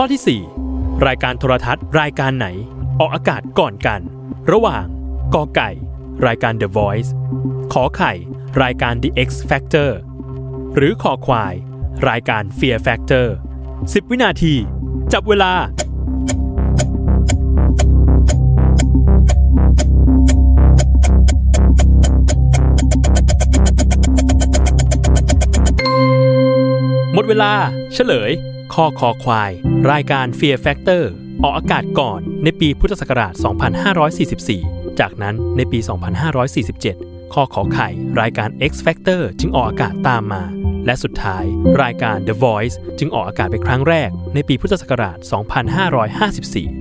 ข้อที่ 4 รายการโทรทัศน์ รายการไหน ออกอากาศก่อนกัน ระหว่างกอไก่ รายการ The Voice ขอไข่ รายการ The X Factor หรือขอควาย รายการ Fear Factor 10 วินาที จับเวลาหมดเวลา เฉลย ข้อคอควาย รายการ Fear Factor ออกอากาศก่อนในปีพุทธศักราช 2544 จากนั้นในปี 2547 ข้อขอไข่รายการ X Factor จึงออกอากาศตามมา และสุดท้าย รายการ The Voice จึงออกอากาศเป็นครั้งแรกในปีพุทธศักราช 2554